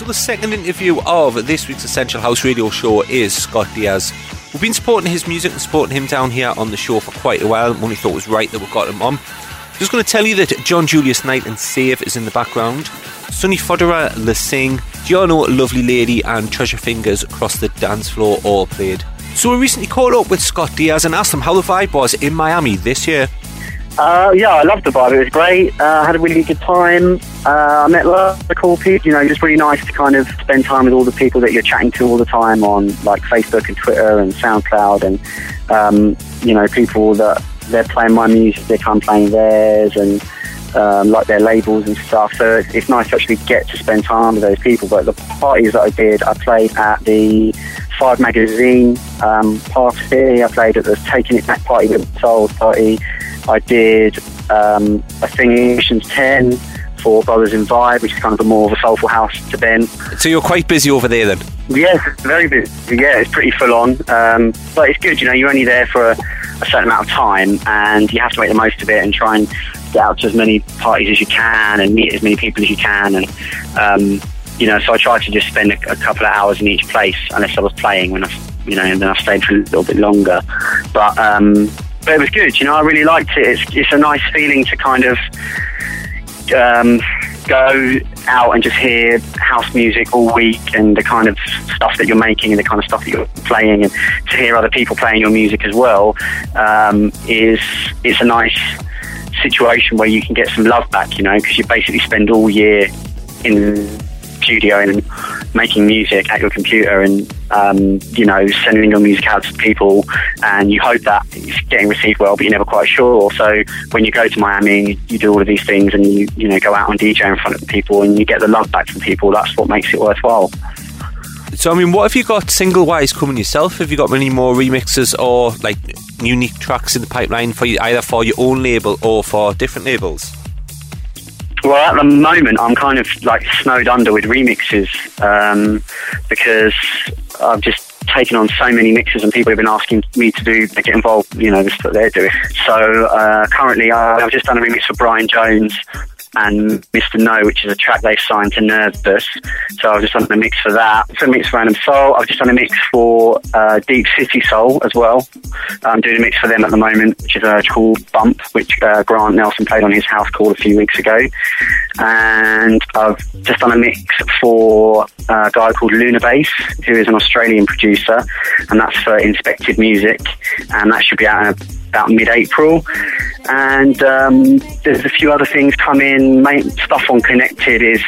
So the second interview of this week's Essential House Radio show is Scott Diaz. We've been supporting his music and supporting him down here on the show for quite a while. And we thought it was right that we got him on. Just going to tell you that John Julius Knight and Save is in the background. Sonny Fodera, Le Sing, Giorno, Lovely Lady, and Treasure Fingers across the dance floor all played. So we recently caught up with Scott Diaz and asked him how the vibe was in Miami this year. Uh, yeah, I loved the vibe. It was great. Uh, had a really good time. Uh, I met lots of cool people. You know, just really nice to kind of spend time with all the people that you're chatting to all the time on like Facebook and Twitter and SoundCloud, and um, you know, people that they're playing my music, I'm playing theirs, and um, like their labels and stuff. So it's, it's nice to actually get to spend time with those people. But the parties that I did, I played at the Five Magazine um, party. I played at the Taking It Back party, the Soul party. I did um, a thing, in Missions 10 for Brothers in Vibe, which is kind of a more of a soulful house event. So you're quite busy over there then? Yes, very busy. Yeah, it's pretty full on. Um, but it's good, you know, you're only there for a, a, certain amount of time and you have to make the most of it and try and get out to as many parties as you can and meet as many people as you can. And, um, you know, so I try to just spend a, a, couple of hours in each place unless I was playing when I, you know, and then I stayed for a little bit longer. But, um, but it was good. You know, I really liked it. It's, it's a nice feeling to kind of um, go out and just hear house music all week and the kind of stuff that you're making and the kind of stuff that you're playing and to hear other people playing your music as well um, is it's a nice situation where you can get some love back. You know, because you basically spend all year in the studio and making music at your computer and um, you know sending your music out to people and you hope that it's getting received well but you're never quite sure so when you go to Miami you do all of these things and you you know go out on DJ in front of people and you get the love back from people that's what makes it worthwhile so I mean what have you got single wise coming yourself have you got many more remixes or like unique tracks in the pipeline for you either for your own label or for different labels well, at the moment, I'm kind of like snowed under with remixes um, because I've just taken on so many mixes and people have been asking me to do to get involved, you know, the what they're doing. So uh, currently, uh, I've just done a remix for Brian Jones and Mr. No, which is a track they've signed to Nervous. So I've just done a mix for that. So a mix for Random Soul. I've just done a mix for uh, Deep City Soul as well. I'm doing a mix for them at the moment, which is uh, called Bump, which uh, Grant Nelson played on his house call a few weeks ago. And I've just done a mix for a guy called Luna Bass, who is an Australian producer, and that's for Inspected Music, and that should be out about mid-April. And um, there's a few other things coming. Main stuff on Connected is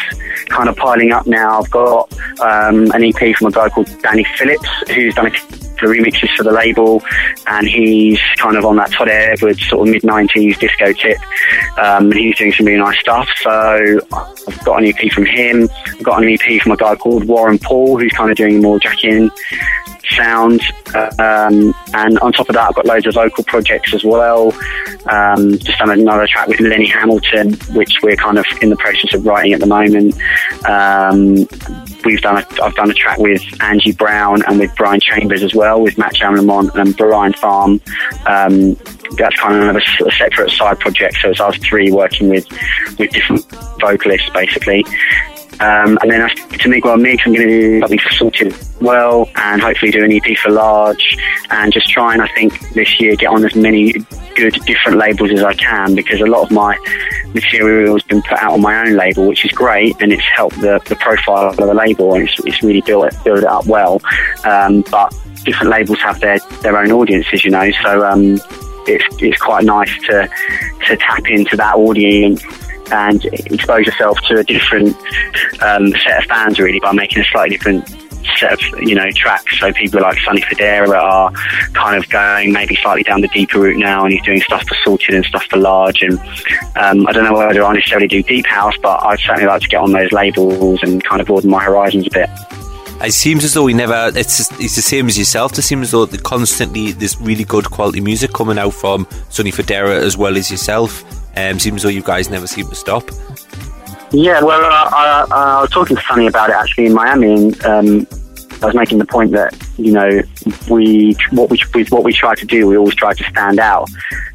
kind of piling up now. I've got um, an EP from a guy called Danny Phillips, who's done a the remixes for the label, and he's kind of on that Todd Edwards sort of mid 90s disco tip. Um, and he's doing some really nice stuff. So I've got an EP from him. I've got an EP from a guy called Warren Paul, who's kind of doing more jacking sound. Um, and on top of that, I've got loads of local projects as well. Um, just done another track with Lenny Hamilton, which we're kind of in the process of writing at the moment. Um, we've done a, I've done a track with Angie Brown and with Brian Chambers as well, with Matt Jam Lamont and Brian Farm. Um, that's kind of a, a, separate side project. So it's us three working with with different vocalists, basically. Um, and then to Miguel Migs, I'm going to do something well, and hopefully do an EP for Large, and just try and I think this year get on as many good different labels as I can because a lot of my material has been put out on my own label, which is great, and it's helped the, the profile of the label, and it's, it's really built it, built it up well. Um, but different labels have their, their own audiences, you know, so um, it's, it's quite nice to, to tap into that audience and expose yourself to a different um, set of fans really by making a slightly different set of you know tracks. So people like Sonny Fodera are kind of going maybe slightly down the deeper route now, and he's doing stuff for Sorted and stuff for Large. And um, I don't know whether I necessarily do deep house, but I'd certainly like to get on those labels and kind of broaden my horizons a bit. It seems as though we never. It's it's the same as yourself. It seems as though constantly there's really good quality music coming out from Sonny Fodera as well as yourself. Um, seems though you guys never seem to stop. Yeah, well, I, I, I was talking to Sonny about it actually in Miami, and um, I was making the point that you know we what we what we try to do, we always try to stand out,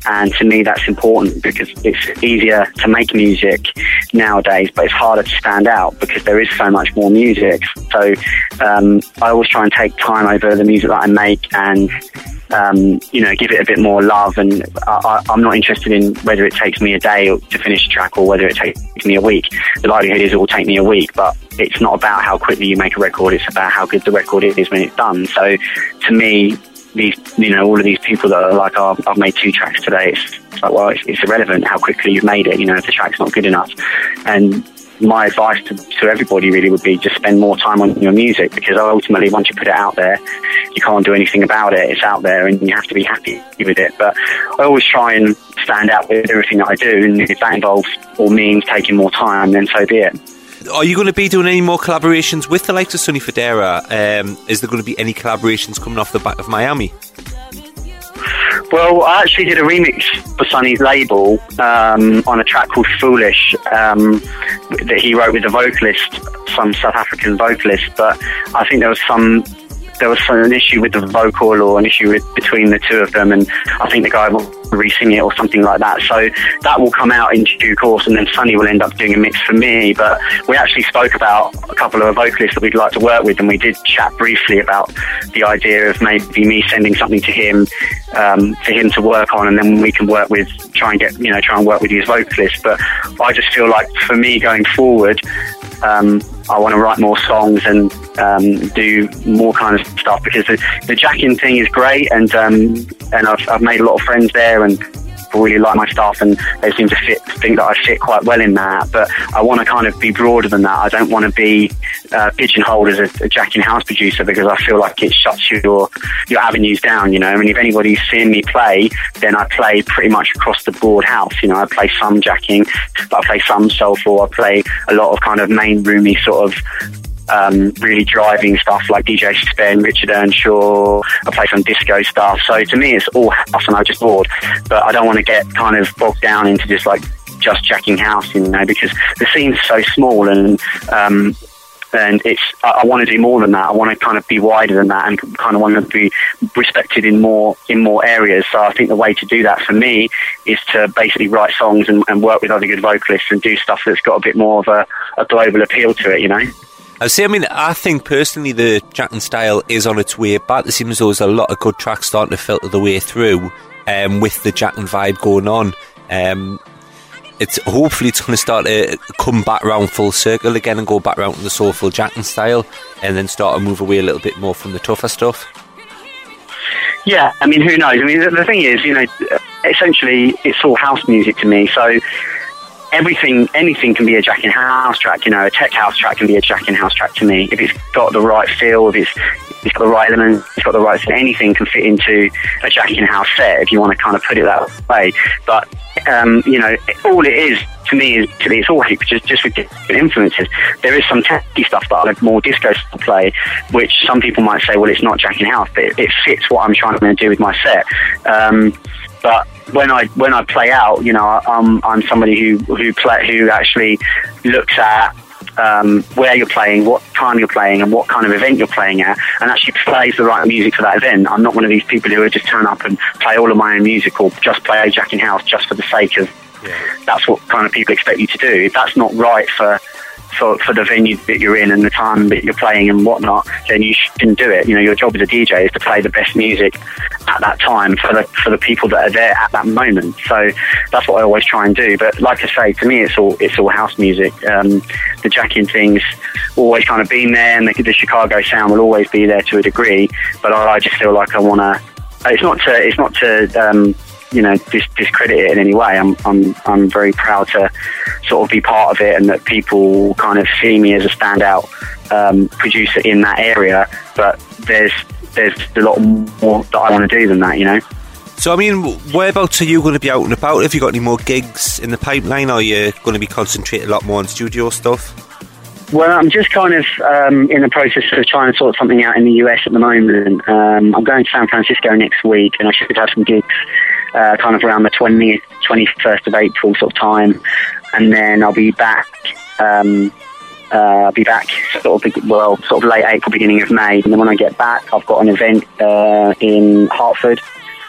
and to me that's important because it's easier to make music nowadays, but it's harder to stand out because there is so much more music. So um, I always try and take time over the music that I make and um, you know, give it a bit more love. And I, am not interested in whether it takes me a day to finish a track or whether it takes me a week. The likelihood is it will take me a week, but it's not about how quickly you make a record. It's about how good the record is when it's done. So to me, these, you know, all of these people that are like, oh, I've made two tracks today. It's like, well, it's, it's irrelevant how quickly you've made it. You know, if the track's not good enough, and my advice to, to everybody really would be just spend more time on your music because ultimately once you put it out there you can't do anything about it it's out there and you have to be happy with it but I always try and stand out with everything that I do and if that involves or means taking more time then so be it are you going to be doing any more collaborations with the likes of Sonny Fodera? Um, is there going to be any collaborations coming off the back of Miami? Well, I actually did a remix for Sonny's label um, on a track called Foolish um, that he wrote with a vocalist, some South African vocalist. But I think there was some there was an issue with the vocal or an issue with, between the two of them, and I think the guy will re-sing it or something like that. So that will come out in due course, and then Sonny will end up doing a mix for me. But we actually spoke about a couple of vocalists that we'd like to work with, and we did chat briefly about the idea of maybe me sending something to him um, for him to work on, and then we can work with try and get you know try and work with his vocalists. But I just feel like for me going forward. Um, I want to write more songs and um, do more kind of stuff because the, the jacking thing is great and um, and I've, I've made a lot of friends there and people really like my stuff and they seem to fit think that I fit quite well in that. But I want to kind of be broader than that. I don't want to be uh, pigeonholed as a, a jacking house producer because I feel like it shuts your your avenues down. You know, I mean, if anybody's seen me play, then I play pretty much across the board house. You know, I play some jacking, but I play some soulful. I play a lot of kind of main roomy sort of um, really driving stuff like DJ Spen, Richard Earnshaw. I play some disco stuff. So to me, it's all house, and I just bored. But I don't want to get kind of bogged down into just like just jacking house, you know, because the scene's so small and um, and it's I, I want to do more than that. I want to kind of be wider than that and kind of want to be respected in more in more areas. So I think the way to do that for me is to basically write songs and, and work with other good vocalists and do stuff that's got a bit more of a, a global appeal to it. You know. I see. I mean, I think personally the jacking style is on its way back. It seems there's a lot of good tracks starting to filter the way through um, with the jacking vibe going on. Um, it's hopefully it's going to start to come back round full circle again and go back round to the soulful jacking style, and then start to move away a little bit more from the tougher stuff. Yeah, I mean, who knows? I mean, the, the thing is, you know, essentially it's all house music to me, so everything, anything can be a Jacking House track. You know, a tech house track can be a Jacking House track to me if it's got the right feel, if it's it's got the right elements, it's got the right. Anything can fit into a Jacking House set if you want to kind of put it that way. But um, you know, all it is to me is to me, it's all just just with different influences. There is some techy stuff that I like more disco to play, which some people might say, well, it's not Jacking House, but it, it fits what I'm trying to do with my set. Um, but when I when I play out, you know, I'm I'm somebody who who play who actually looks at um, where you're playing, what time you're playing, and what kind of event you're playing at, and actually plays the right music for that event. I'm not one of these people who would just turn up and play all of my own music or just play a Jacking House just for the sake of. Yeah. That's what kind of people expect you to do. If that's not right for for, for the venue that you're in and the time that you're playing and whatnot, then you shouldn't do it. You know, your job as a DJ is to play the best music at that time for the for the people that are there at that moment. So that's what I always try and do. But like I say, to me, it's all it's all house music. Um, the jacking things always kind of been there, and the, the Chicago sound will always be there to a degree. But I, I just feel like I want to. It's not to. It's not to. Um, you know dis- discredit it in any way. I'm I'm I'm very proud to sort of be part of it, and that people kind of see me as a standout um, producer in that area. But there's there's a lot more that I want to do than that, you know. So, I mean, whereabouts are you going to be out and about? Have you got any more gigs in the pipeline, or are you going to be concentrating a lot more on studio stuff? Well, I'm just kind of um, in the process of trying to sort something out in the US at the moment. Um, I'm going to San Francisco next week, and I should have some gigs uh, kind of around the 20th, 21st of April sort of time. And then I'll be back um, uh, I'll be back sort of well, sort of late April, beginning of May. And then when I get back, I've got an event uh, in Hartford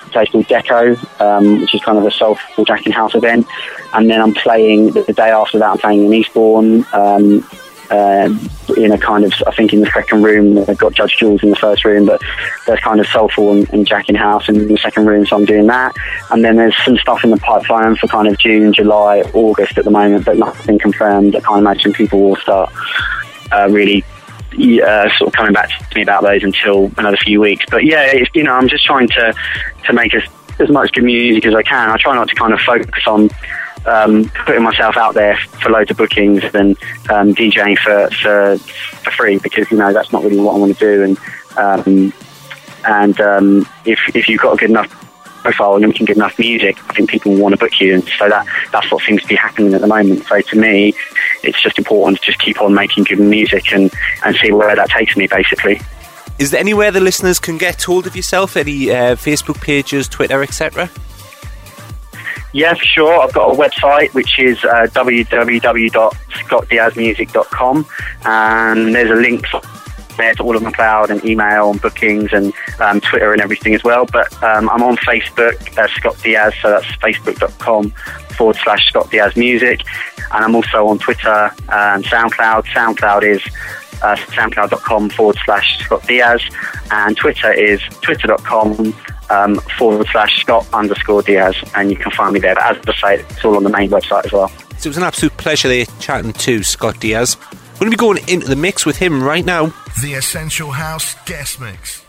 a place called Deco, um, which is kind of a soulful Jacking House event. And then I'm playing the, the day after that. I'm playing in Eastbourne. Um, uh, in a kind of, I think in the second room, they've got Judge Jules in the first room, but there's kind of Soulful and, and Jacking House in the second room, so I'm doing that. And then there's some stuff in the pipeline for kind of June, July, August at the moment, but nothing confirmed. I can't imagine people will start uh, really uh, sort of coming back to me about those until another few weeks. But yeah, you know, I'm just trying to to make as as much good music as I can. I try not to kind of focus on um, putting myself out there for loads of bookings and um, DJing for, for for free because you know that's not really what I want to do. And um, and um, if if you've got a good enough profile and making good enough music, I think people want to book you. And so that that's what seems to be happening at the moment. So to me, it's just important to just keep on making good music and and see where that takes me, basically. Is there anywhere the listeners can get hold of yourself? Any uh, Facebook pages, Twitter, etc.? Yeah, for sure. I've got a website which is uh, www.scottdiazmusic.com, and there's a link there to all of my cloud and email and bookings and um, Twitter and everything as well. But um, I'm on Facebook, uh, Scott Diaz, so that's facebook.com forward slash Scott Diaz Music. And I'm also on Twitter and SoundCloud. SoundCloud is uh, soundcloud.com forward slash Scott Diaz, and Twitter is twitter.com um, forward slash Scott underscore Diaz, and you can find me there. But as I say, it's all on the main website as well. So it was an absolute pleasure there chatting to Scott Diaz. We're going to be going into the mix with him right now. The Essential House Guest Mix. Guest